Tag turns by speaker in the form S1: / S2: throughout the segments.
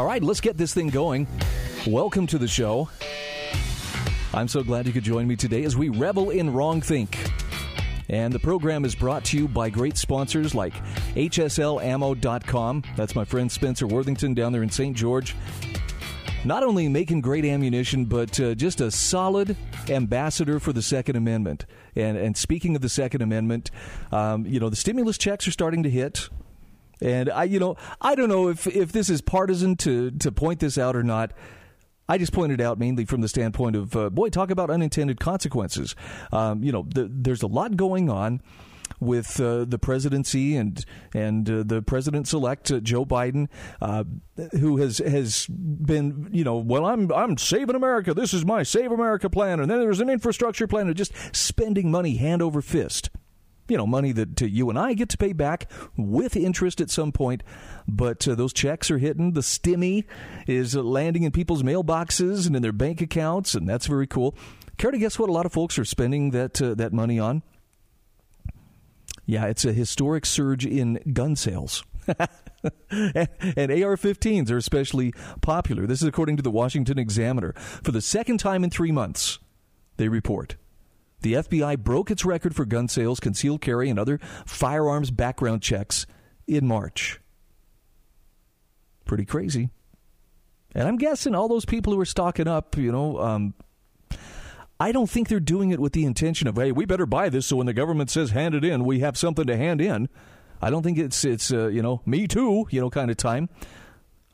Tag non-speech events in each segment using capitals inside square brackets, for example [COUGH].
S1: All right, let's get this thing going. Welcome to the show. I'm so glad you could join me today as we revel in wrong think. And the program is brought to you by great sponsors like HSLAmmo.com. That's my friend Spencer Worthington down there in St. George. Not only making great ammunition, but uh, just a solid ambassador for the Second Amendment. And, and speaking of the Second Amendment, um, you know, the stimulus checks are starting to hit. And I, you know, I don't know if, if this is partisan to, to point this out or not. I just pointed out mainly from the standpoint of, uh, boy, talk about unintended consequences. Um, you know, the, there's a lot going on with uh, the presidency and and uh, the president elect uh, Joe Biden, uh, who has has been you know well I'm I'm saving America. This is my Save America plan, and then there's an infrastructure plan, and just spending money hand over fist you know, money that you and I get to pay back with interest at some point. But uh, those checks are hitting. The stimmy is uh, landing in people's mailboxes and in their bank accounts, and that's very cool. Care to guess what a lot of folks are spending that uh, that money on? Yeah, it's a historic surge in gun sales. [LAUGHS] and AR 15s are especially popular. This is according to the Washington Examiner. For the second time in three months, they report the FBI broke its record for gun sales, concealed carry, and other firearms background checks in March. Pretty crazy. And I'm guessing all those people who are stocking up, you know, um, I don't think they're doing it with the intention of, hey, we better buy this so when the government says hand it in, we have something to hand in. I don't think it's it's uh, you know me too you know kind of time.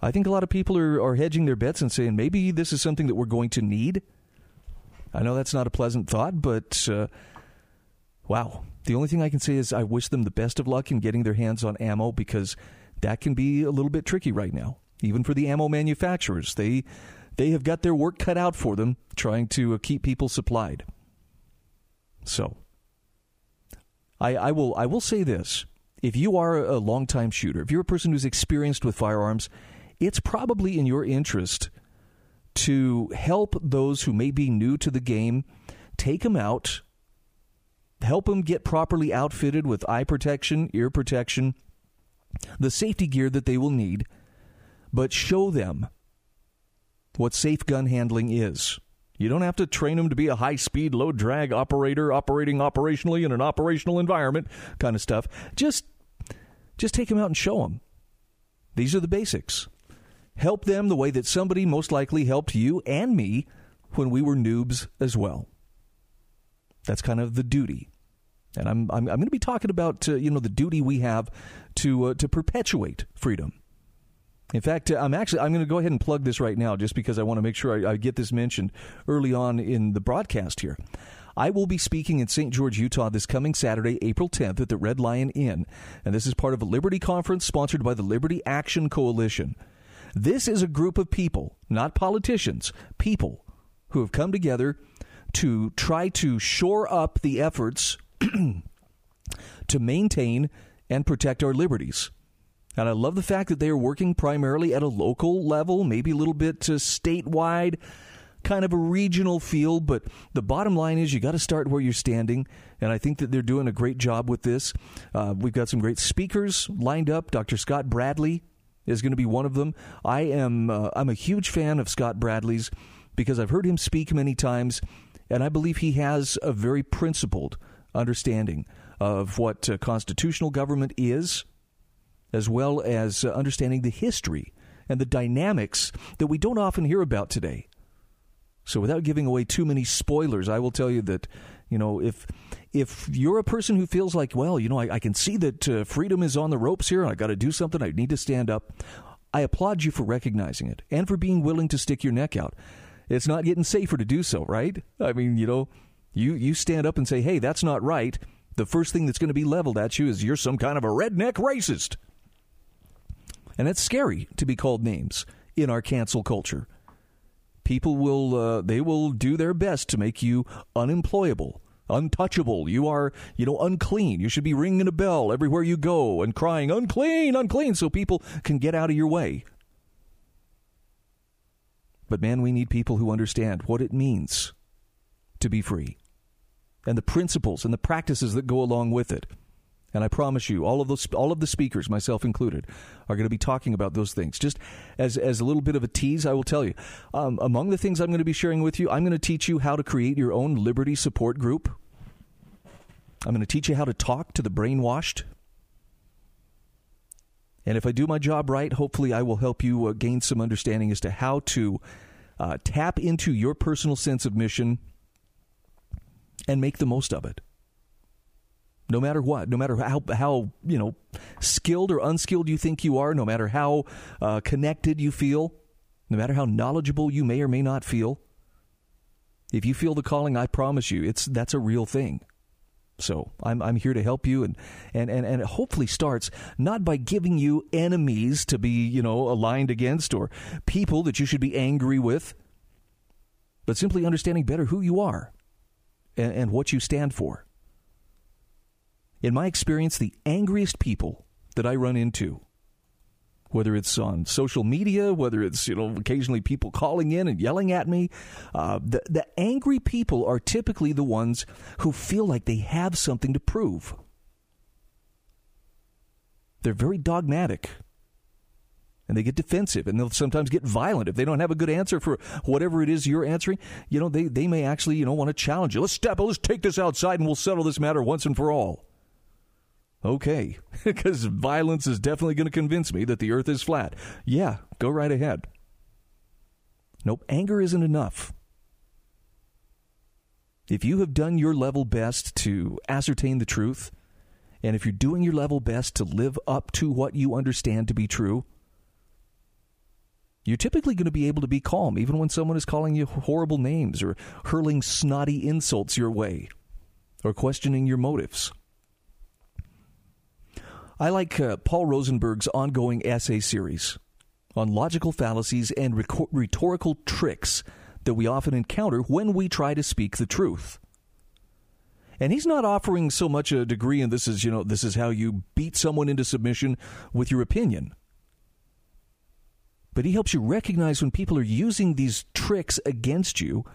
S1: I think a lot of people are, are hedging their bets and saying maybe this is something that we're going to need. I know that's not a pleasant thought, but uh, wow. The only thing I can say is I wish them the best of luck in getting their hands on ammo because that can be a little bit tricky right now, even for the ammo manufacturers. They they have got their work cut out for them trying to uh, keep people supplied. So, I, I will I will say this: if you are a longtime shooter, if you're a person who's experienced with firearms, it's probably in your interest to help those who may be new to the game, take them out, help them get properly outfitted with eye protection, ear protection, the safety gear that they will need, but show them what safe gun handling is. You don't have to train them to be a high speed, low drag operator operating operationally in an operational environment kind of stuff. Just just take them out and show them. These are the basics. Help them the way that somebody most likely helped you and me when we were noobs as well. That's kind of the duty. And I'm, I'm, I'm going to be talking about, uh, you know, the duty we have to, uh, to perpetuate freedom. In fact, uh, I'm actually I'm going to go ahead and plug this right now, just because I want to make sure I, I, get this mentioned early on in the broadcast here. I will be speaking in St. George, Utah, this coming Saturday, April 10th, at the Red Lion Inn, and this is part of a Liberty conference sponsored by the Liberty Action Coalition. This is a group of people, not politicians, people who have come together to try to shore up the efforts [CLEARS THROAT] to maintain and protect our liberties. And I love the fact that they are working primarily at a local level, maybe a little bit to statewide, kind of a regional feel. But the bottom line is you got to start where you're standing. And I think that they're doing a great job with this. Uh, we've got some great speakers lined up. Dr. Scott Bradley is going to be one of them. I am uh, I'm a huge fan of Scott Bradley's because I've heard him speak many times, and I believe he has a very principled understanding of what uh, constitutional government is, as well as uh, understanding the history and the dynamics that we don't often hear about today. So, without giving away too many spoilers, I will tell you that you know if if you're a person who feels like, well, you know, I, I can see that uh, freedom is on the ropes here, and I got to do something, I need to stand up. I applaud you for recognizing it and for being willing to stick your neck out. It's not getting safer to do so, right? I mean, you know, you you stand up and say, "Hey, that's not right." The first thing that's going to be leveled at you is you're some kind of a redneck racist. And it's scary to be called names in our cancel culture. People will uh, they will do their best to make you unemployable, untouchable. You are, you know, unclean. You should be ringing a bell everywhere you go and crying unclean, unclean so people can get out of your way. But man, we need people who understand what it means to be free and the principles and the practices that go along with it. And I promise you, all of those, all of the speakers, myself included, are going to be talking about those things. Just as as a little bit of a tease, I will tell you. Um, among the things I'm going to be sharing with you, I'm going to teach you how to create your own liberty support group. I'm going to teach you how to talk to the brainwashed. And if I do my job right, hopefully I will help you uh, gain some understanding as to how to uh, tap into your personal sense of mission and make the most of it no matter what, no matter how how you know skilled or unskilled you think you are, no matter how uh, connected you feel, no matter how knowledgeable you may or may not feel. If you feel the calling, I promise you, it's that's a real thing. So I'm I'm here to help you and, and, and, and it hopefully starts not by giving you enemies to be, you know, aligned against or people that you should be angry with, but simply understanding better who you are and, and what you stand for in my experience, the angriest people that I run into, whether it's on social media, whether it's you know occasionally people calling in and yelling at me, uh, the the angry people are typically the ones who feel like they have something to prove. They're very dogmatic. And they get defensive and they'll sometimes get violent if they don't have a good answer for whatever it is you're answering. You know, they, they may actually, you know, want to challenge you. Let's step, let's take this outside and we'll settle this matter once and for all. Okay, [LAUGHS] because violence is definitely going to convince me that the earth is flat. Yeah, go right ahead. Nope, anger isn't enough. If you have done your level best to ascertain the truth, and if you're doing your level best to live up to what you understand to be true, you're typically going to be able to be calm even when someone is calling you horrible names or hurling snotty insults your way or questioning your motives. I like uh, Paul Rosenberg's ongoing essay series on logical fallacies and rhetorical tricks that we often encounter when we try to speak the truth. And he's not offering so much a degree in this is, you know, this is how you beat someone into submission with your opinion. But he helps you recognize when people are using these tricks against you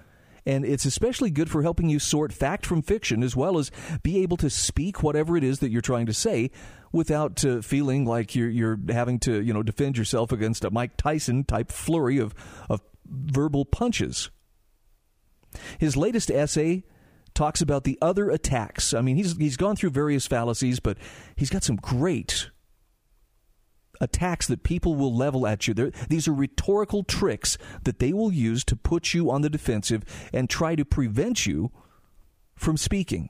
S1: and it's especially good for helping you sort fact from fiction as well as be able to speak whatever it is that you're trying to say without uh, feeling like you're, you're having to you know defend yourself against a Mike Tyson type flurry of, of verbal punches. His latest essay talks about the other attacks. I mean, he's he's gone through various fallacies, but he's got some great attacks that people will level at you. They're, these are rhetorical tricks that they will use to put you on the defensive and try to prevent you from speaking.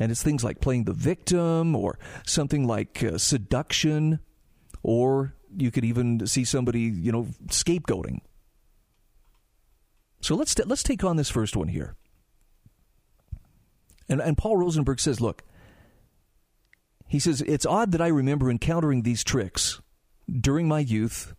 S1: And it's things like playing the victim or something like uh, seduction, or you could even see somebody, you know, scapegoating. So let's, let's take on this first one here. And, and Paul Rosenberg says, look, he says, It's odd that I remember encountering these tricks during my youth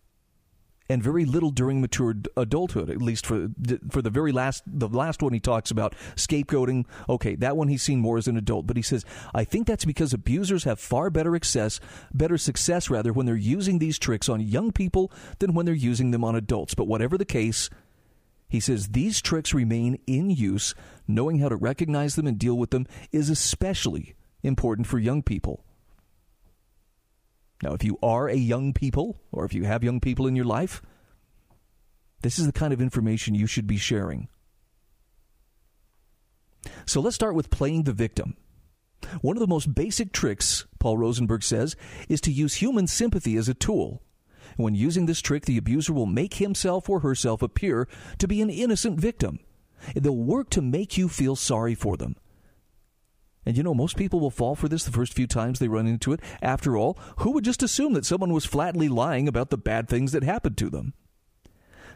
S1: and very little during matured adulthood at least for for the very last the last one he talks about scapegoating. Okay that one he's seen more as an adult but he says i think that's because abusers have far better access better success rather when they're using these tricks on young people than when they're using them on adults. But whatever the case he says these tricks remain in use. Knowing how to recognize them and deal with them is especially important for young people. Now, if you are a young people, or if you have young people in your life, this is the kind of information you should be sharing. So let's start with playing the victim. One of the most basic tricks, Paul Rosenberg says, is to use human sympathy as a tool. When using this trick, the abuser will make himself or herself appear to be an innocent victim. They'll work to make you feel sorry for them. And you know, most people will fall for this the first few times they run into it. After all, who would just assume that someone was flatly lying about the bad things that happened to them?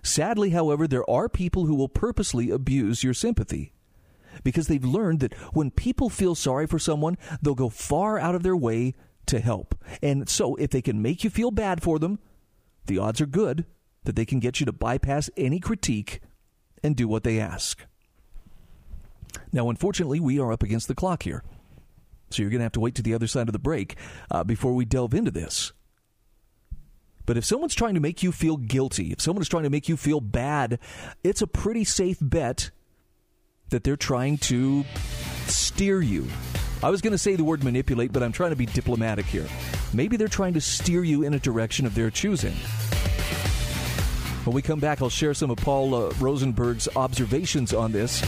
S1: Sadly, however, there are people who will purposely abuse your sympathy because they've learned that when people feel sorry for someone, they'll go far out of their way to help. And so if they can make you feel bad for them, the odds are good that they can get you to bypass any critique and do what they ask. Now, unfortunately, we are up against the clock here. So you're going to have to wait to the other side of the break uh, before we delve into this. But if someone's trying to make you feel guilty, if someone is trying to make you feel bad, it's a pretty safe bet that they're trying to steer you. I was going to say the word manipulate, but I'm trying to be diplomatic here. Maybe they're trying to steer you in a direction of their choosing. When we come back, I'll share some of Paul uh, Rosenberg's observations on this.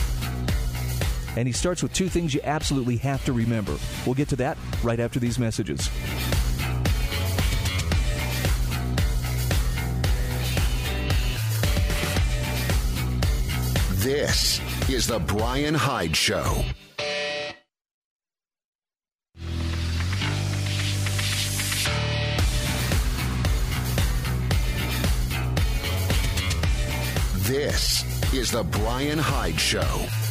S1: And he starts with two things you absolutely have to remember. We'll get to that right after these messages.
S2: This is The Bryan Hyde Show. This is The Bryan Hyde Show.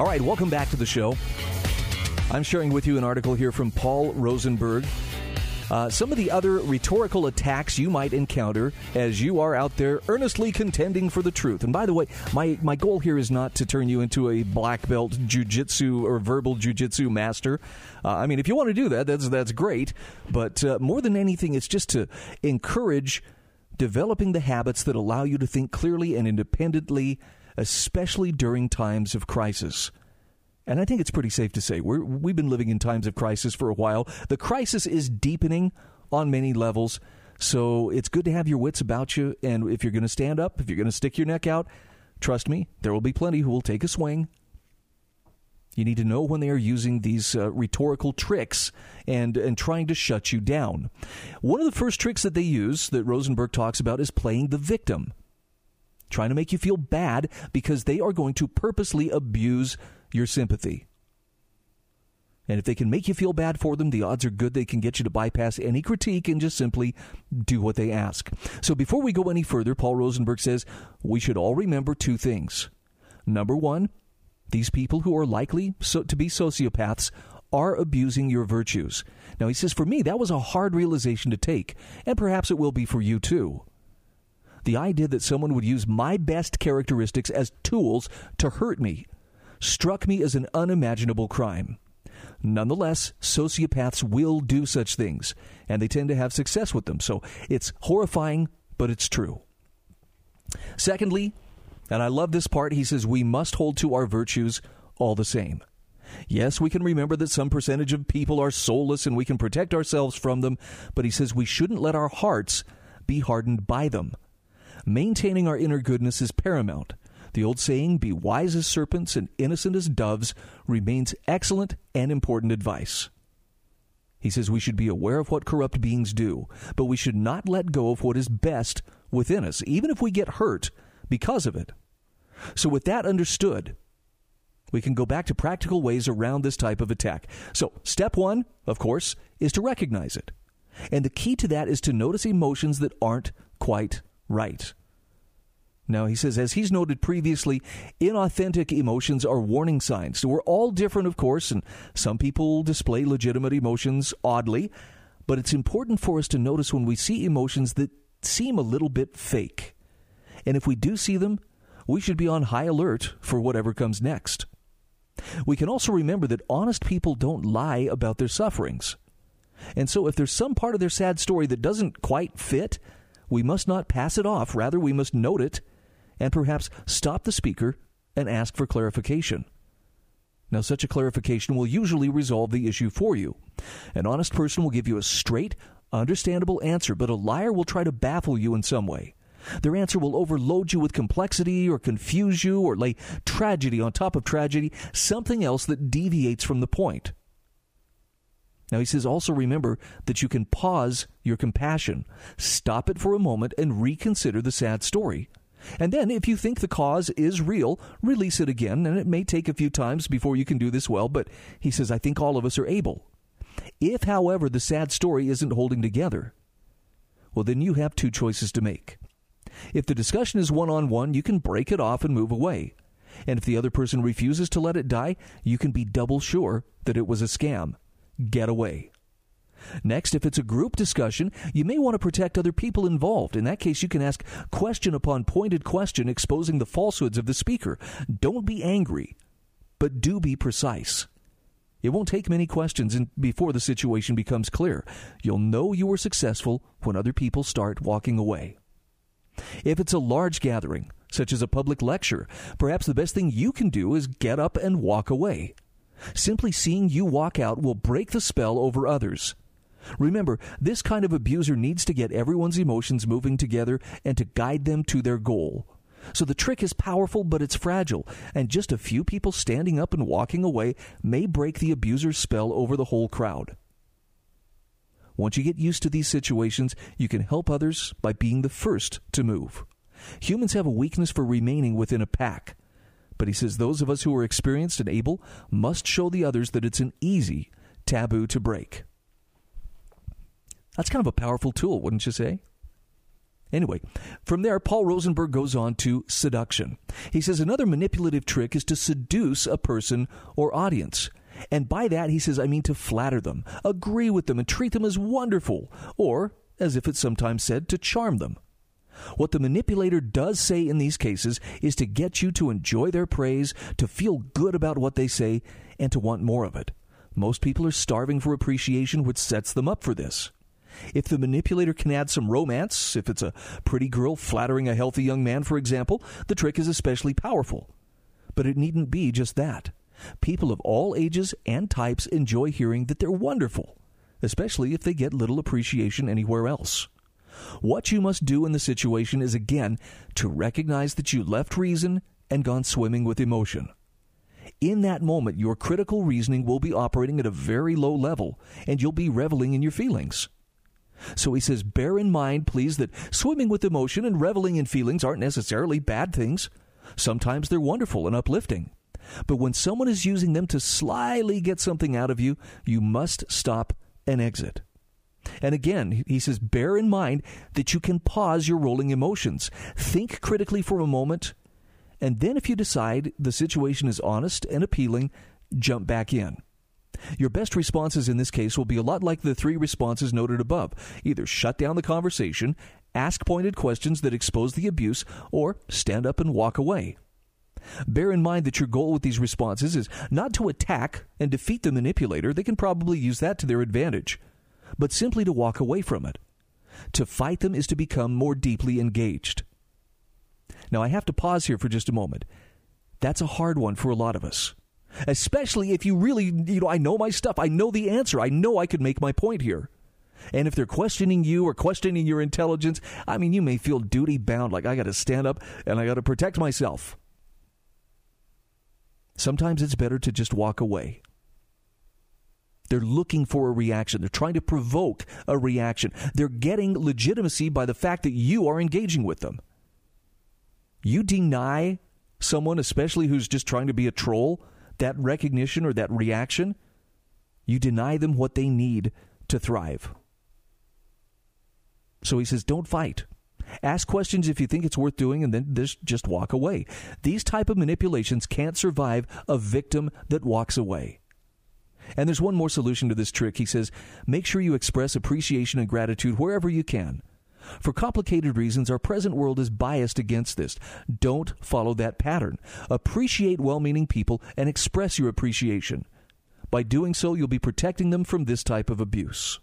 S1: All right, welcome back to the show. I'm sharing with you an article here from Paul Rosenberg. Uh, some of the other rhetorical attacks you might encounter as you are out there earnestly contending for the truth. And by the way, my, my goal here is not to turn you into a black belt jujitsu or verbal jujitsu master. Uh, I mean, if you want to do that, that's that's great. But uh, more than anything, it's just to encourage developing the habits that allow you to think clearly and independently, especially during times of crisis. And I think it's pretty safe to say we have been living in times of crisis for a while. The crisis is deepening on many levels. So it's good to have your wits about you. And if you're going to stand up, if you're going to stick your neck out, trust me, there will be plenty who will take a swing. You need to know when they are using these uh, rhetorical tricks and, and trying to shut you down. One of the first tricks that they use that Rosenberg talks about is playing the victim, trying to make you feel bad because they are going to purposely abuse your sympathy. And if they can make you feel bad for them, the odds are good they can get you to bypass any critique and just simply do what they ask. So before we go any further, Paul Rosenberg says we should all remember two things. Number one, these people who are likely so, to be sociopaths are abusing your virtues. Now, he says, for me, that was a hard realization to take, and perhaps it will be for you too. The idea that someone would use my best characteristics as tools to hurt me struck me as an unimaginable crime. Nonetheless, sociopaths will do such things, and they tend to have success with them. So it's horrifying, but it's true. Secondly, and I love this part. He says, We must hold to our virtues all the same. Yes, we can remember that some percentage of people are soulless and we can protect ourselves from them, but he says we shouldn't let our hearts be hardened by them. Maintaining our inner goodness is paramount. The old saying, be wise as serpents and innocent as doves, remains excellent and important advice. He says we should be aware of what corrupt beings do, but we should not let go of what is best within us, even if we get hurt because of it. So, with that understood, we can go back to practical ways around this type of attack. So, step one, of course, is to recognize it. And the key to that is to notice emotions that aren't quite right. Now, he says, as he's noted previously, inauthentic emotions are warning signs. So we're all different, of course, and some people display legitimate emotions oddly, but it's important for us to notice when we see emotions that seem a little bit fake. And if we do see them, we should be on high alert for whatever comes next. We can also remember that honest people don't lie about their sufferings. And so, if there's some part of their sad story that doesn't quite fit, we must not pass it off. Rather, we must note it and perhaps stop the speaker and ask for clarification. Now, such a clarification will usually resolve the issue for you. An honest person will give you a straight, understandable answer, but a liar will try to baffle you in some way. Their answer will overload you with complexity or confuse you or lay tragedy on top of tragedy, something else that deviates from the point. Now, he says also remember that you can pause your compassion, stop it for a moment, and reconsider the sad story. And then, if you think the cause is real, release it again, and it may take a few times before you can do this well, but he says, I think all of us are able. If, however, the sad story isn't holding together, well, then you have two choices to make. If the discussion is one on one, you can break it off and move away. And if the other person refuses to let it die, you can be double sure that it was a scam. Get away. Next, if it's a group discussion, you may want to protect other people involved. In that case, you can ask question upon pointed question exposing the falsehoods of the speaker. Don't be angry, but do be precise. It won't take many questions before the situation becomes clear. You'll know you were successful when other people start walking away. If it's a large gathering, such as a public lecture, perhaps the best thing you can do is get up and walk away. Simply seeing you walk out will break the spell over others. Remember, this kind of abuser needs to get everyone's emotions moving together and to guide them to their goal. So the trick is powerful, but it's fragile, and just a few people standing up and walking away may break the abuser's spell over the whole crowd. Once you get used to these situations, you can help others by being the first to move. Humans have a weakness for remaining within a pack. But he says those of us who are experienced and able must show the others that it's an easy taboo to break. That's kind of a powerful tool, wouldn't you say? Anyway, from there, Paul Rosenberg goes on to seduction. He says another manipulative trick is to seduce a person or audience. And by that, he says, I mean to flatter them, agree with them, and treat them as wonderful, or, as if it's sometimes said, to charm them. What the manipulator does say in these cases is to get you to enjoy their praise, to feel good about what they say, and to want more of it. Most people are starving for appreciation, which sets them up for this. If the manipulator can add some romance, if it's a pretty girl flattering a healthy young man, for example, the trick is especially powerful. But it needn't be just that. People of all ages and types enjoy hearing that they're wonderful, especially if they get little appreciation anywhere else. What you must do in the situation is again to recognize that you left reason and gone swimming with emotion. In that moment, your critical reasoning will be operating at a very low level, and you'll be reveling in your feelings. So he says, bear in mind, please, that swimming with emotion and reveling in feelings aren't necessarily bad things. Sometimes they're wonderful and uplifting. But when someone is using them to slyly get something out of you, you must stop and exit. And again, he says, bear in mind that you can pause your rolling emotions. Think critically for a moment, and then if you decide the situation is honest and appealing, jump back in. Your best responses in this case will be a lot like the three responses noted above. Either shut down the conversation, ask pointed questions that expose the abuse, or stand up and walk away. Bear in mind that your goal with these responses is not to attack and defeat the manipulator, they can probably use that to their advantage, but simply to walk away from it. To fight them is to become more deeply engaged. Now, I have to pause here for just a moment. That's a hard one for a lot of us especially if you really, you know, I know my stuff. I know the answer. I know I could make my point here. And if they're questioning you or questioning your intelligence, I mean, you may feel duty bound, like I got to stand up and I got to protect myself. Sometimes it's better to just walk away. They're looking for a reaction. They're trying to provoke a reaction. They're getting legitimacy by the fact that you are engaging with them. You deny someone, especially who's just trying to be a troll, that recognition or that reaction, you deny them what they need to thrive. So he says, don't fight. Ask questions if you think it's worth doing, and then just walk away. These type of manipulations can't survive a victim that walks away. And there's one more solution to this trick. He says, make sure you express appreciation and gratitude wherever you can. For complicated reasons, our present world is biased against this. Don't follow that pattern. Appreciate well meaning people and express your appreciation. By doing so, you'll be protecting them from this type of abuse.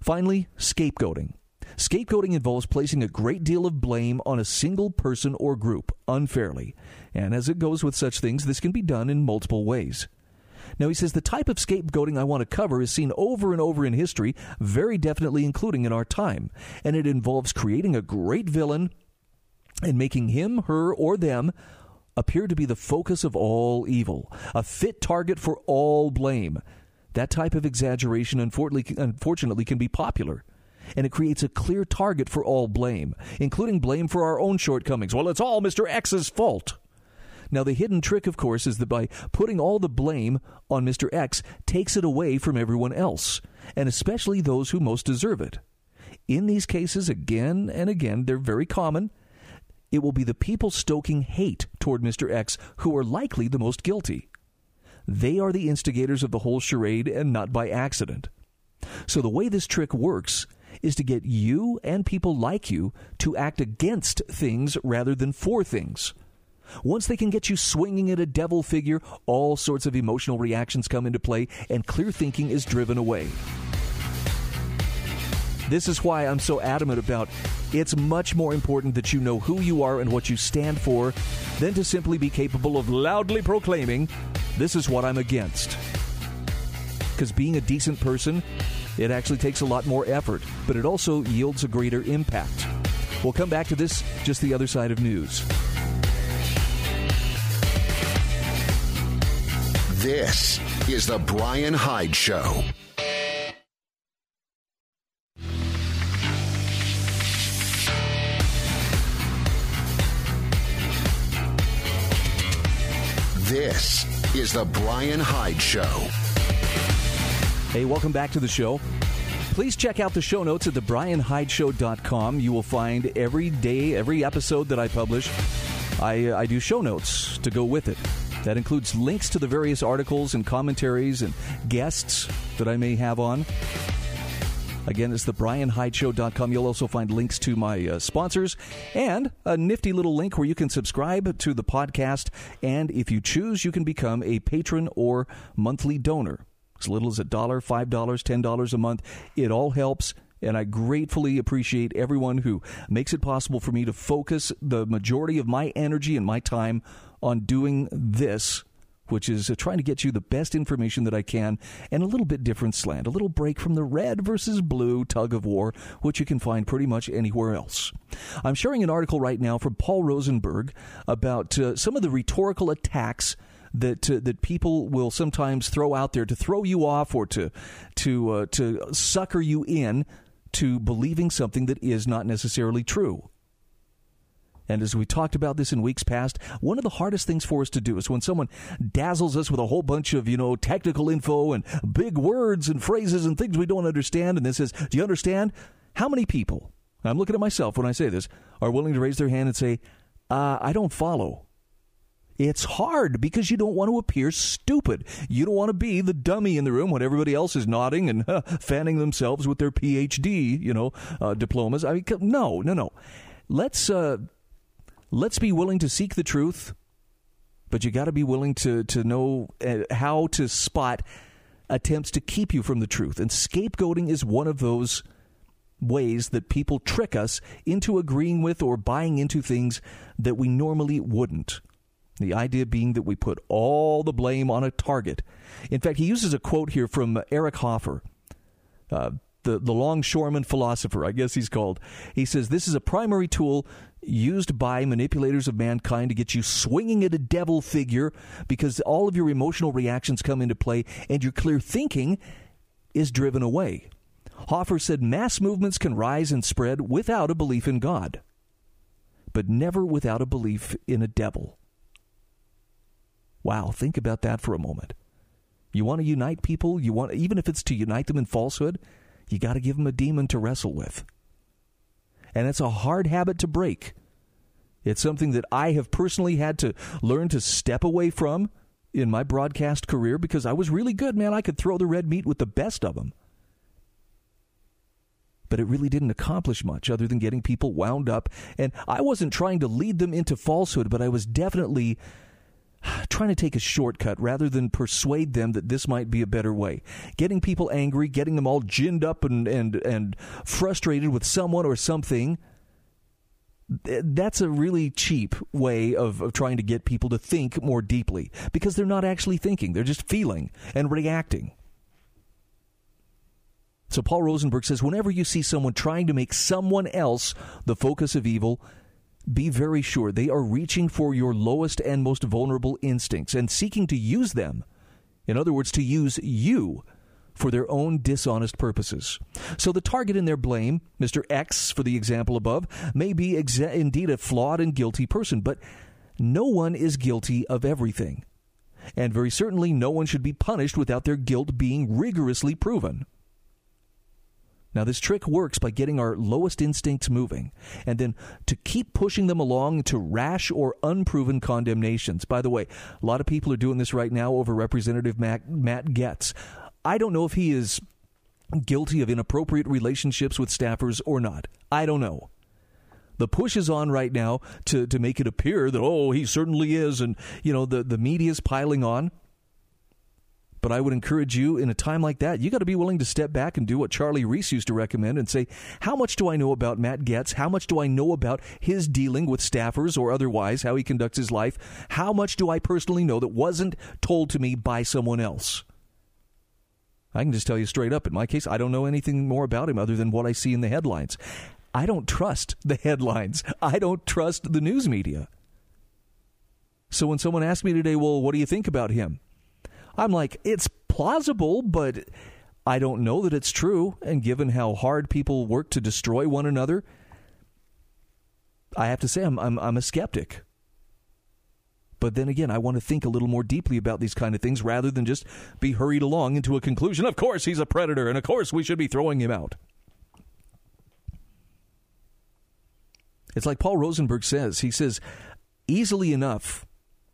S1: Finally, scapegoating. Scapegoating involves placing a great deal of blame on a single person or group unfairly. And as it goes with such things, this can be done in multiple ways. Now, he says the type of scapegoating I want to cover is seen over and over in history, very definitely including in our time. And it involves creating a great villain and making him, her, or them appear to be the focus of all evil, a fit target for all blame. That type of exaggeration, unfortunately, can be popular and it creates a clear target for all blame, including blame for our own shortcomings. Well, it's all Mr. X's fault. Now, the hidden trick, of course, is that by putting all the blame on Mr. X takes it away from everyone else, and especially those who most deserve it. In these cases, again and again, they're very common. It will be the people stoking hate toward Mr. X who are likely the most guilty. they are the instigators of the whole charade and not by accident. So the way this trick works is to get you and people like you to act against things rather than for things. Once they can get you swinging at a devil figure, all sorts of emotional reactions come into play and clear thinking is driven away. This is why I'm so adamant about it's much more important that you know who you are and what you stand for than to simply be capable of loudly proclaiming, this is what I'm against. Because being a decent person, it actually takes a lot more effort, but it also yields a greater impact. We'll come back to this just the other side of news.
S2: This is The Bryan Hyde Show. This is The Bryan Hyde Show.
S1: Hey, welcome back to the show. Please check out the show notes at thebryanhydeshow.com. You will find every day, every episode that I publish, I, uh, I do show notes to go with it. That includes links to the various articles and commentaries and guests that I may have on. Again, it's thebryanhydeshow.com. You'll also find links to my uh, sponsors and a nifty little link where you can subscribe to the podcast. And if you choose, you can become a patron or monthly donor. As little as a dollar, five dollars, ten dollars a month. It all helps. And I gratefully appreciate everyone who makes it possible for me to focus the majority of my energy and my time on doing this which is uh, trying to get you the best information that I can and a little bit different slant, a little break from the red versus blue tug of war, which you can find pretty much anywhere else. I'm sharing an article right now from Paul Rosenberg about uh, some of the rhetorical attacks that uh, that people will sometimes throw out there to throw you off or to to uh, to sucker you in to believing something that is not necessarily true. And as we talked about this in weeks past, one of the hardest things for us to do is when someone dazzles us with a whole bunch of, you know, technical info and big words and phrases and things we don't understand, and then says, Do you understand? How many people, I'm looking at myself when I say this, are willing to raise their hand and say, uh, I don't follow? It's hard because you don't want to appear stupid. You don't want to be the dummy in the room when everybody else is nodding and uh, fanning themselves with their PhD, you know, uh, diplomas. I mean, no, no, no. Let's uh, let's be willing to seek the truth, but you got to be willing to to know uh, how to spot attempts to keep you from the truth. And scapegoating is one of those ways that people trick us into agreeing with or buying into things that we normally wouldn't. The idea being that we put all the blame on a target. In fact, he uses a quote here from Eric Hoffer. Uh, the, the longshoreman philosopher, I guess he's called. He says this is a primary tool used by manipulators of mankind to get you swinging at a devil figure because all of your emotional reactions come into play and your clear thinking is driven away. Hoffer said mass movements can rise and spread without a belief in God, but never without a belief in a devil. Wow, think about that for a moment. You want to unite people, you want even if it's to unite them in falsehood, you got to give them a demon to wrestle with and it's a hard habit to break. It's something that I have personally had to learn to step away from in my broadcast career because I was really good, man. I could throw the red meat with the best of them. But it really didn't accomplish much other than getting people wound up. And I wasn't trying to lead them into falsehood, but I was definitely [SIGHS] trying to take a shortcut rather than persuade them that this might be a better way. Getting people angry, getting them all ginned up and, and, and frustrated with someone or something, that's a really cheap way of, of trying to get people to think more deeply because they're not actually thinking, they're just feeling and reacting. So Paul Rosenberg says whenever you see someone trying to make someone else the focus of evil, be very sure they are reaching for your lowest and most vulnerable instincts and seeking to use them. In other words, to use you for their own dishonest purposes. So the target in their blame, Mr. X for the example above, may be exa- indeed a flawed and guilty person, but no one is guilty of everything. And very certainly no one should be punished without their guilt being rigorously proven. Now, this trick works by getting our lowest instincts moving and then to keep pushing them along to rash or unproven condemnations. By the way, a lot of people are doing this right now over Representative Matt, Matt Gaetz. I don't know if he is guilty of inappropriate relationships with staffers or not. I don't know. The push is on right now to, to make it appear that, oh, he certainly is. And, you know, the, the media is piling on. But I would encourage you in a time like that, you got to be willing to step back and do what Charlie Reese used to recommend and say, how much do I know about Matt Gaetz? How much do I know about his dealing with staffers or otherwise, how he conducts his life? How much do I personally know that wasn't told to me by someone else? I can just tell you straight up, in my case, I don't know anything more about him other than what I see in the headlines. I don't trust the headlines. I don't trust the news media. So when someone asks me today, well, what do you think about him? I'm like, it's plausible, but I don't know that it's true. And given how hard people work to destroy one another, I have to say I'm, I'm, I'm a skeptic. But then again, I want to think a little more deeply about these kind of things rather than just be hurried along into a conclusion. Of course, he's a predator, and of course, we should be throwing him out. It's like Paul Rosenberg says. He says, easily enough,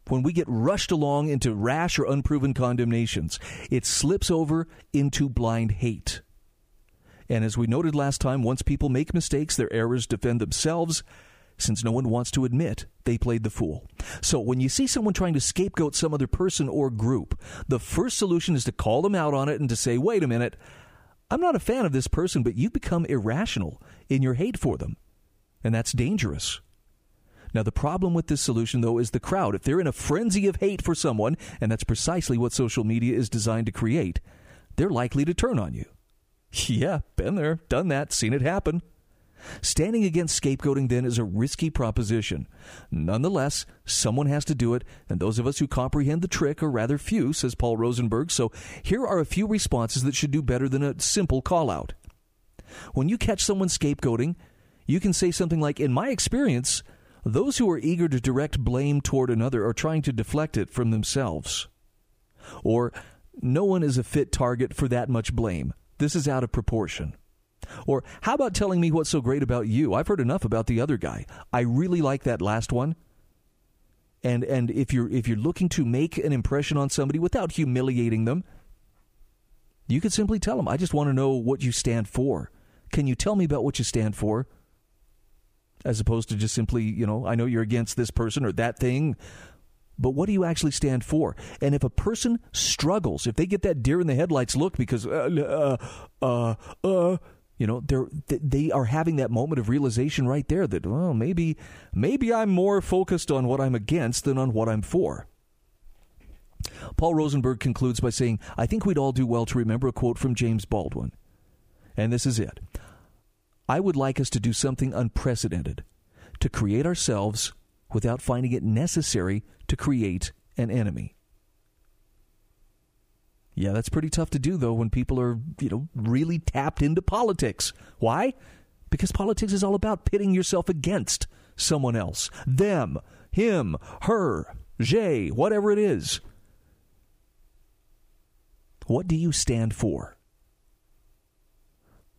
S1: when we get rushed along into rash or unproven condemnations, it slips over into blind hate. And as we noted last time, once people make mistakes, their errors defend themselves since no one wants to admit they played the fool. So when you see someone trying to scapegoat some other person or group, the first solution is to call them out on it and to say, wait a minute, I'm not a fan of this person, but you've become irrational in your hate for them. And that's dangerous. Now, the problem with this solution, though, is the crowd. If they're in a frenzy of hate for someone, and that's precisely what social media is designed to create, they're likely to turn on you. [LAUGHS] Yeah, been there, done that, seen it happen. Standing against scapegoating then is a risky proposition. Nonetheless, someone has to do it, and those of us who comprehend the trick are rather few, says Paul Rosenberg. So here are a few responses that should do better than a simple call out. When you catch someone scapegoating, you can say something like, In my experience, those who are eager to direct blame toward another are trying to deflect it from themselves. Or, no one is a fit target for that much blame. This is out of proportion. Or, how about telling me what's so great about you? I've heard enough about the other guy. I really like that last one. And and if you're if you're looking to make an impression on somebody without humiliating them, you could simply tell them, "I just want to know what you stand for. Can you tell me about what you stand for?" As opposed to just simply, you know, I know you're against this person or that thing, but what do you actually stand for? And if a person struggles, if they get that deer in the headlights look because, uh, uh, uh, uh you know, they're they are having that moment of realization right there that, well, maybe maybe I'm more focused on what I'm against than on what I'm for. Paul Rosenberg concludes by saying, I think we'd all do well to remember a quote from James Baldwin. And this is it I would like us to do something unprecedented to create ourselves without finding it necessary to create an enemy. Yeah, that's pretty tough to do though when people are, you know, really tapped into politics. Why? Because politics is all about pitting yourself against someone else. Them, him, her, Jay, whatever it is. What do you stand for?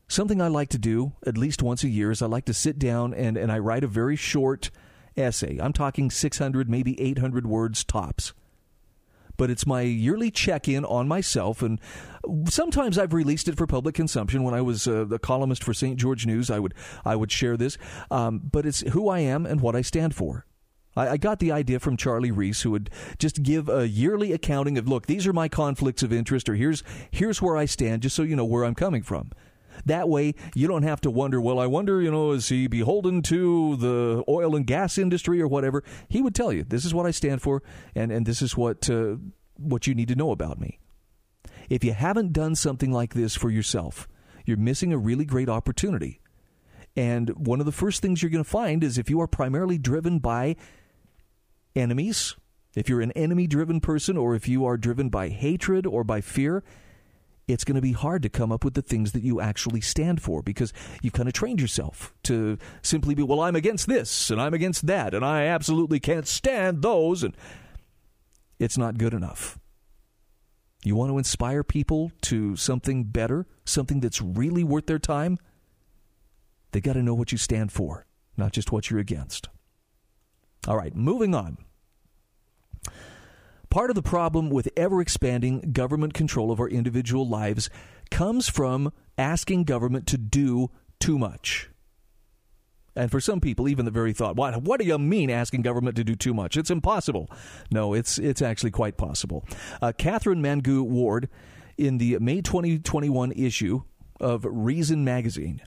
S1: Something I like to do at least once a year is I like to sit down and, and I write a very short essay. I'm talking 600, maybe 800 words tops. But it's my yearly check in on myself, and sometimes I've released it for public consumption. When I was uh, columnist for St. George News, I would I would share this. Um, but it's who I am and what I stand for. I, I got the idea from Charlie Reese, who would just give a yearly accounting of, look, these are my conflicts of interest, or here's here's where I stand, just so you know where I'm coming from. That way, you don't have to wonder, well, I wonder, you know, is he beholden to the oil and gas industry or whatever? He would tell you, this is what I stand for, and, and this is what, uh, what you need to know about me. If you haven't done something like this for yourself, you're missing a really great opportunity. And one of the first things you're going to find is if you are primarily driven by enemies, if you're an enemy driven person, or if you are driven by hatred or by fear, it's going to be hard to come up with the things that you actually stand for because you've kind of trained yourself to simply be, well, I'm against this and I'm against that and I absolutely can't stand those. And it's not good enough. You want to inspire people to something better, something that's really worth their time? They got to know what you stand for, not just what you're against. All right, moving on. Part of the problem with ever expanding government control of our individual lives comes from asking government to do too much. And for some people, even the very thought, what, what do you mean asking government to do too much? It's impossible. No, it's, it's actually quite possible. Uh, Katherine Mangu Ward, in the May 2021 issue of Reason magazine,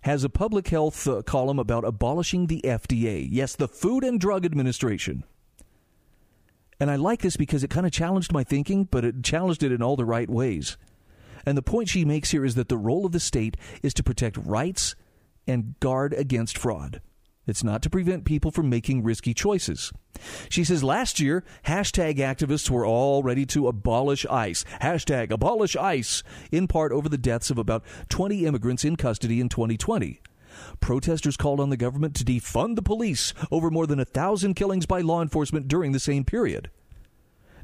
S1: has a public health uh, column about abolishing the FDA. Yes, the Food and Drug Administration. And I like this because it kind of challenged my thinking, but it challenged it in all the right ways. And the point she makes here is that the role of the state is to protect rights and guard against fraud. It's not to prevent people from making risky choices. She says last year, hashtag activists were all ready to abolish ICE. Hashtag abolish ICE, in part over the deaths of about 20 immigrants in custody in 2020. Protesters called on the government to defund the police over more than a thousand killings by law enforcement during the same period.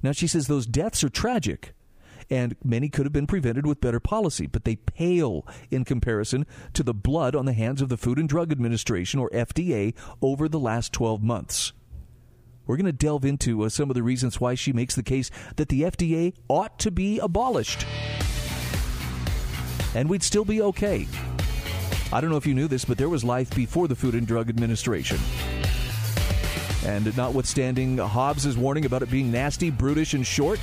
S1: Now, she says those deaths are tragic, and many could have been prevented with better policy, but they pale in comparison to the blood on the hands of the Food and Drug Administration, or FDA, over the last 12 months. We're going to delve into uh, some of the reasons why she makes the case that the FDA ought to be abolished. And we'd still be okay. I don't know if you knew this, but there was life before the Food and Drug Administration. And notwithstanding Hobbes's warning about it being nasty, brutish, and short,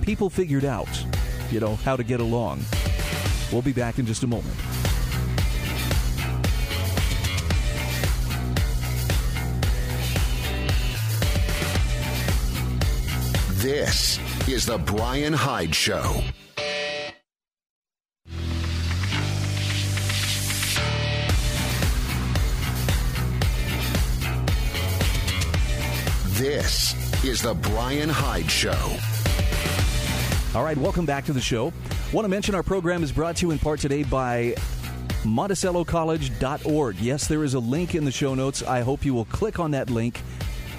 S1: people figured out, you know, how to get along. We'll be back in just a moment.
S2: This is the Bryan Hyde Show. This is the Bryan Hyde Show.
S1: All right, welcome back to the show. Want to mention our program is brought to you in part today by MonticelloCollege.org. Yes, there is a link in the show notes. I hope you will click on that link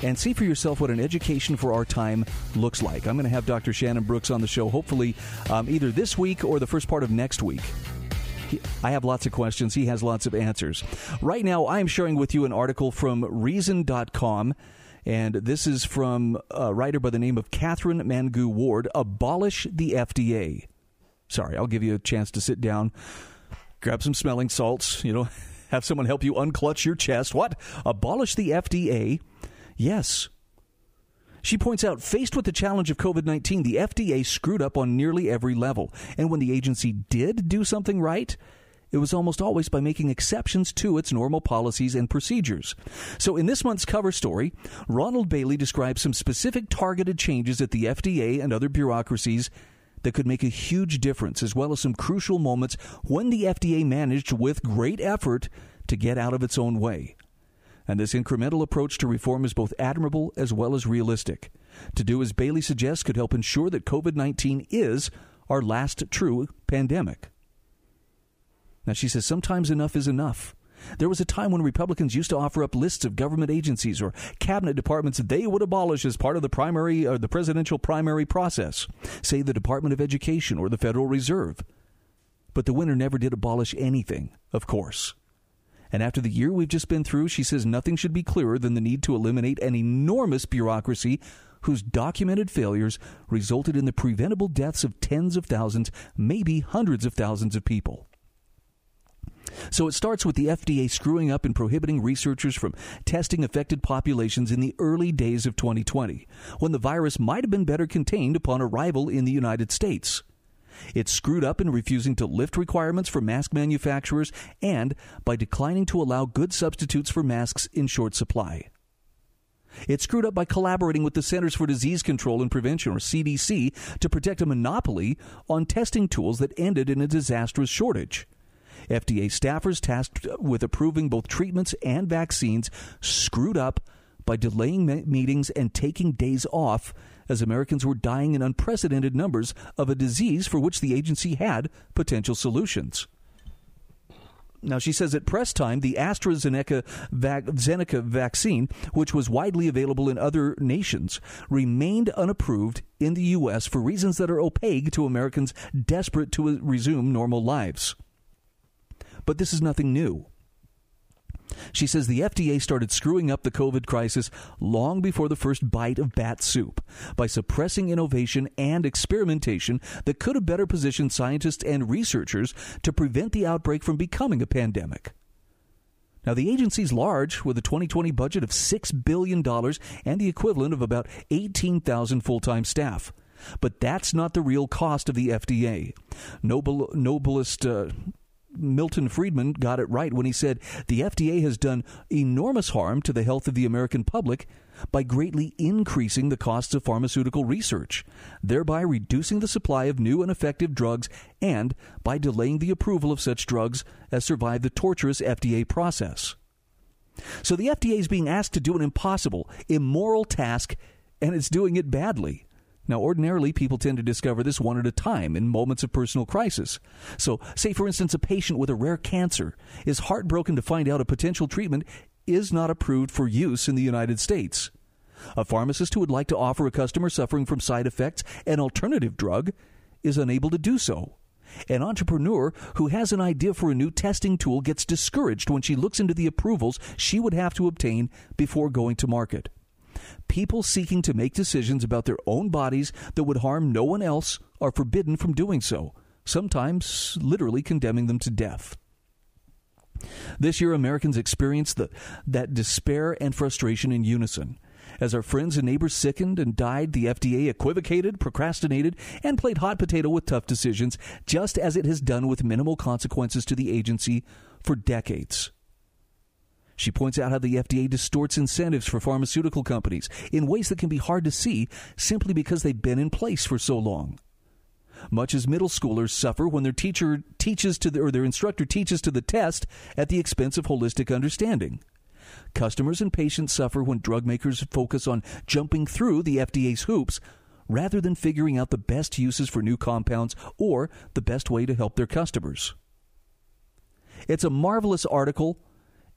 S1: and see for yourself what an education for our time looks like. I'm going to have Dr. Shannon Brooks on the show hopefully um, either this week or the first part of next week. I have lots of questions. He has lots of answers. Right now, I am sharing with you an article from Reason.com and this is from a writer by the name of Katherine Mangu-Ward Abolish the FDA. Sorry, I'll give you a chance to sit down, grab some smelling salts, you know, [LAUGHS] have someone help you unclutch your chest. What? Abolish the FDA? Yes. She points out, faced with the challenge of COVID 19, the FDA screwed up on nearly every level. And when the agency did do something right, it was almost always by making exceptions to its normal policies and procedures. So, in this month's cover story, Ronald Bailey describes some specific targeted changes at the FDA and other bureaucracies that could make a huge difference, as well as some crucial moments when the FDA managed, with great effort, to get out of its own way. And this incremental approach to reform is both admirable as well as realistic. To do as Bailey suggests could help ensure that COVID 19 is our last true pandemic. Now, she says sometimes enough is enough. There was a time when Republicans used to offer up lists of government agencies or cabinet departments they would abolish as part of the primary or the presidential primary process, say the Department of Education or the Federal Reserve. But the winner never did abolish anything, of course. And after the year we've just been through, she says nothing should be clearer than the need to eliminate an enormous bureaucracy whose documented failures resulted in the preventable deaths of tens of thousands, maybe hundreds of thousands of people. So it starts with the FDA screwing up and prohibiting researchers from testing affected populations in the early days of 2020, when the virus might have been better contained upon arrival in the United States. It screwed up in refusing to lift requirements for mask manufacturers and by declining to allow good substitutes for masks in short supply. It screwed up by collaborating with the Centers for Disease Control and Prevention, or CDC, to protect a monopoly on testing tools that ended in a disastrous shortage. FDA staffers tasked with approving both treatments and vaccines screwed up by delaying meetings and taking days off as Americans were dying in unprecedented numbers of a disease for which the agency had potential solutions. now, she says at press time, the AstraZeneca vac- Zeneca vaccine, which was widely available in other nations, remained unapproved in the U.S. for reasons that are opaque to Americans desperate to resume normal lives. But this is nothing new. She says the FDA started screwing up the COVID crisis long before the first bite of bat soup by suppressing innovation and experimentation that could have better positioned scientists and researchers to prevent the outbreak from becoming a pandemic. Now, the agency's large, with a 2020 budget of $6 billion and the equivalent of about 18,000 full time staff. But that's not the real cost of the FDA. Noble, Nobelist uh, Milton Friedman got it right when he said the FDA has done enormous harm to the health of the American public by greatly increasing the costs of pharmaceutical research, thereby reducing the supply of new and effective drugs and by delaying the approval of such drugs as survive the torturous FDA process. So the FDA is being asked to do an impossible, immoral task, and it's doing it badly. Now, ordinarily, people tend to discover this one at a time in moments of personal crisis. So, say, for instance, a patient with a rare cancer is heartbroken to find out a potential treatment is not approved for use in the United States. A pharmacist who would like to offer a customer suffering from side effects an alternative drug is unable to do so. An entrepreneur who has an idea for a new testing tool gets discouraged when she looks into the approvals she would have to obtain before going to market people seeking to make decisions about their own bodies that would harm no one else are forbidden from doing so, sometimes literally condemning them to death. This year, Americans experienced the, that despair and frustration in unison. As our friends and neighbors sickened and died, the FDA equivocated, procrastinated, and played hot potato with tough decisions, just as it has done with minimal consequences to the agency for decades. She points out how the FDA distorts incentives for pharmaceutical companies in ways that can be hard to see simply because they've been in place for so long. Much as middle schoolers suffer when their teacher teaches to the, or their instructor teaches to the test at the expense of holistic understanding. Customers and patients suffer when drug makers focus on jumping through the FDA's hoops rather than figuring out the best uses for new compounds or the best way to help their customers. It's a marvelous article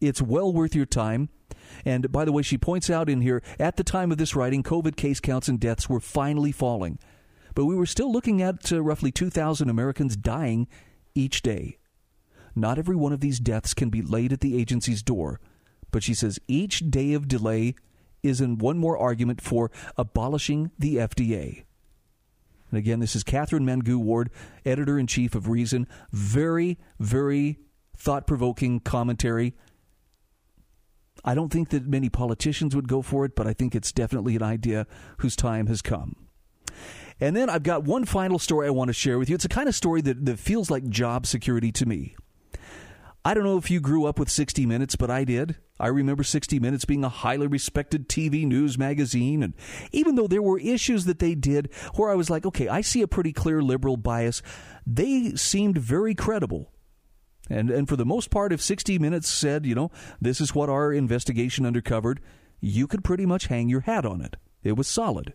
S1: it's well worth your time. And by the way, she points out in here at the time of this writing, COVID case counts and deaths were finally falling. But we were still looking at uh, roughly 2,000 Americans dying each day. Not every one of these deaths can be laid at the agency's door, but she says each day of delay is in one more argument for abolishing the FDA. And again, this is Katherine Mangu-Ward, editor in chief of Reason. Very, very thought provoking commentary I don't think that many politicians would go for it, but I think it's definitely an idea whose time has come. And then I've got one final story I want to share with you. It's a kind of story that, that feels like job security to me. I don't know if you grew up with 60 Minutes, but I did. I remember 60 Minutes being a highly respected TV news magazine. And even though there were issues that they did where I was like, okay, I see a pretty clear liberal bias, they seemed very credible. And, and for the most part, if 60 Minutes said, you know, this is what our investigation uncovered, you could pretty much hang your hat on it. It was solid.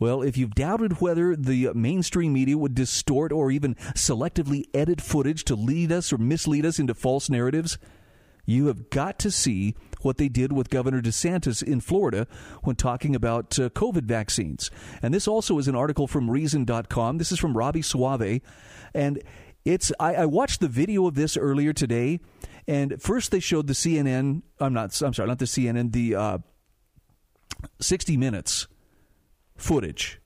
S1: Well, if you've doubted whether the mainstream media would distort or even selectively edit footage to lead us or mislead us into false narratives, you have got to see what they did with Governor DeSantis in Florida when talking about uh, COVID vaccines. And this also is an article from Reason.com. This is from Robby Soave. And it's I, I watched the video of this earlier today, and first they showed the CNN. I'm not. I'm sorry, not the CNN. The uh, 60 Minutes footage.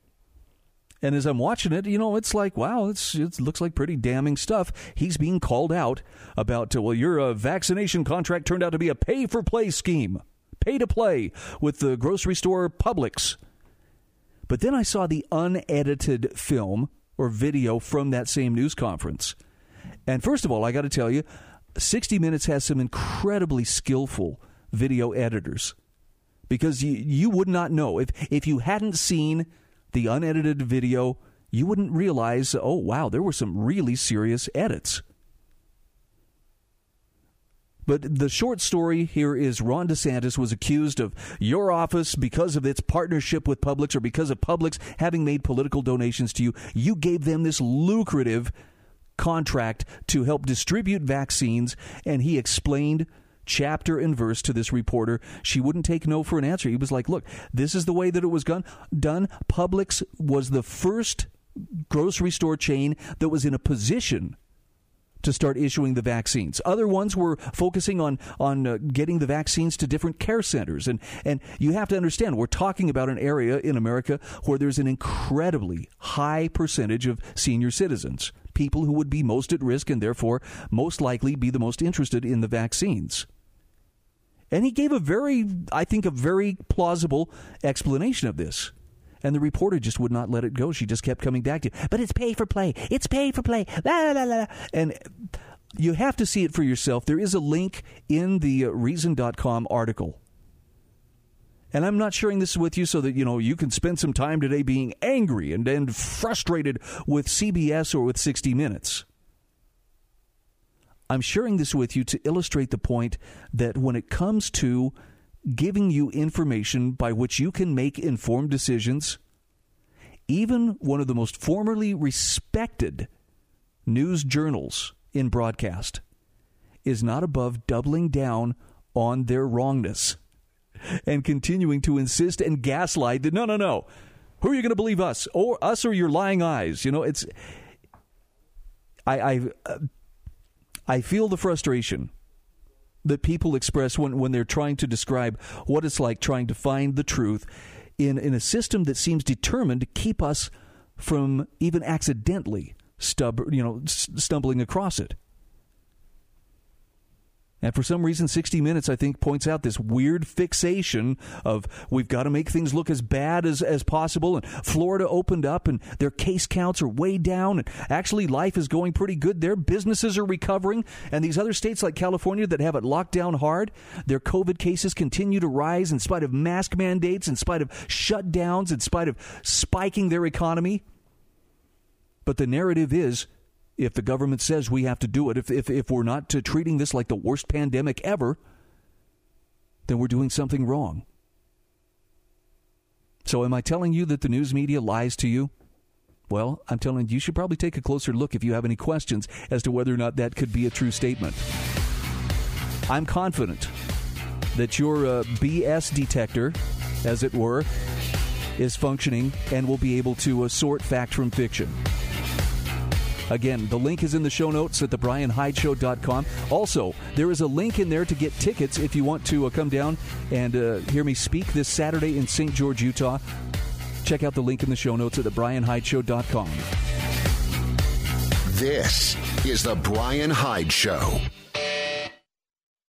S1: And as I'm watching it, you know, it's like, wow, it's it looks like pretty damning stuff. He's being called out about, uh, well, your uh, vaccination contract turned out to be a pay for play scheme, pay to play with the grocery store Publix. But then I saw the unedited film or video from that same news conference. And first of all, I got to tell you, 60 Minutes has some incredibly skillful video editors because you, you would not know. If, if you hadn't seen the unedited video, you wouldn't realize, oh, wow, there were some really serious edits. But the short story here is Ron DeSantis was accused of your office because of its partnership with Publix or because of Publix having made political donations to you. You gave them this lucrative contract to help distribute vaccines, and he explained chapter and verse to this reporter. She wouldn't take no for an answer. He was like, "Look, this is the way that it was done. Done. Publix was the first grocery store chain that was in a position to start issuing the vaccines. Other ones were focusing on on uh, getting the vaccines to different care centers, and and you have to understand we're talking about an area in America where there's an incredibly high percentage of senior citizens, people who would be most at risk and therefore most likely be the most interested in the vaccines. And he gave a very, I think, a very plausible explanation of this. And the reporter just would not let it go. She just kept coming back to, but it's pay for play. It's pay for play. La, la, la, and you have to see it for yourself. There is a link in the Reason.com article. And I'm not sharing this with you so that you know you can spend some time today being angry and, and frustrated with CBS or with 60 Minutes. I'm sharing this with you to illustrate the point that when it comes to giving you information by which you can make informed decisions. Even one of the most formerly respected news journals in broadcast is not above doubling down on their wrongness and continuing to insist and gaslight that no, no, no. Who are you going to believe us or us or your lying eyes? You know, it's I I I feel the frustration that people express when, when they're trying to describe what it's like trying to find the truth in, in a system that seems determined to keep us from even accidentally stub, you know, stumbling across it. And for some reason, 60 Minutes, I think, points out this weird fixation of we've got to make things look as bad as, as possible. And Florida opened up and their case counts are way down. And actually, life is going pretty good Their Businesses are recovering. And these other states like California that have it locked down hard, their COVID cases continue to rise in spite of mask mandates, in spite of shutdowns, in spite of spiking their economy. But the narrative is if the government says we have to do it, if, if, if we're not treating this like the worst pandemic ever, then we're doing something wrong. So, am I telling you that the news media lies to you? Well, I'm telling you, you should probably take a closer look if you have any questions as to whether or not that could be a true statement. I'm confident that your uh, BS detector, as it were, is functioning and will be able to uh, sort fact from fiction. Again, the link is in the show notes at thebryanhydeshow.com. Also, there is a link in there to get tickets if you want to uh, come down and uh, hear me speak this Saturday in St. George, Utah. Check out the link in the show notes at thebryanhydeshow.com.
S2: This is The Bryan Hyde Show.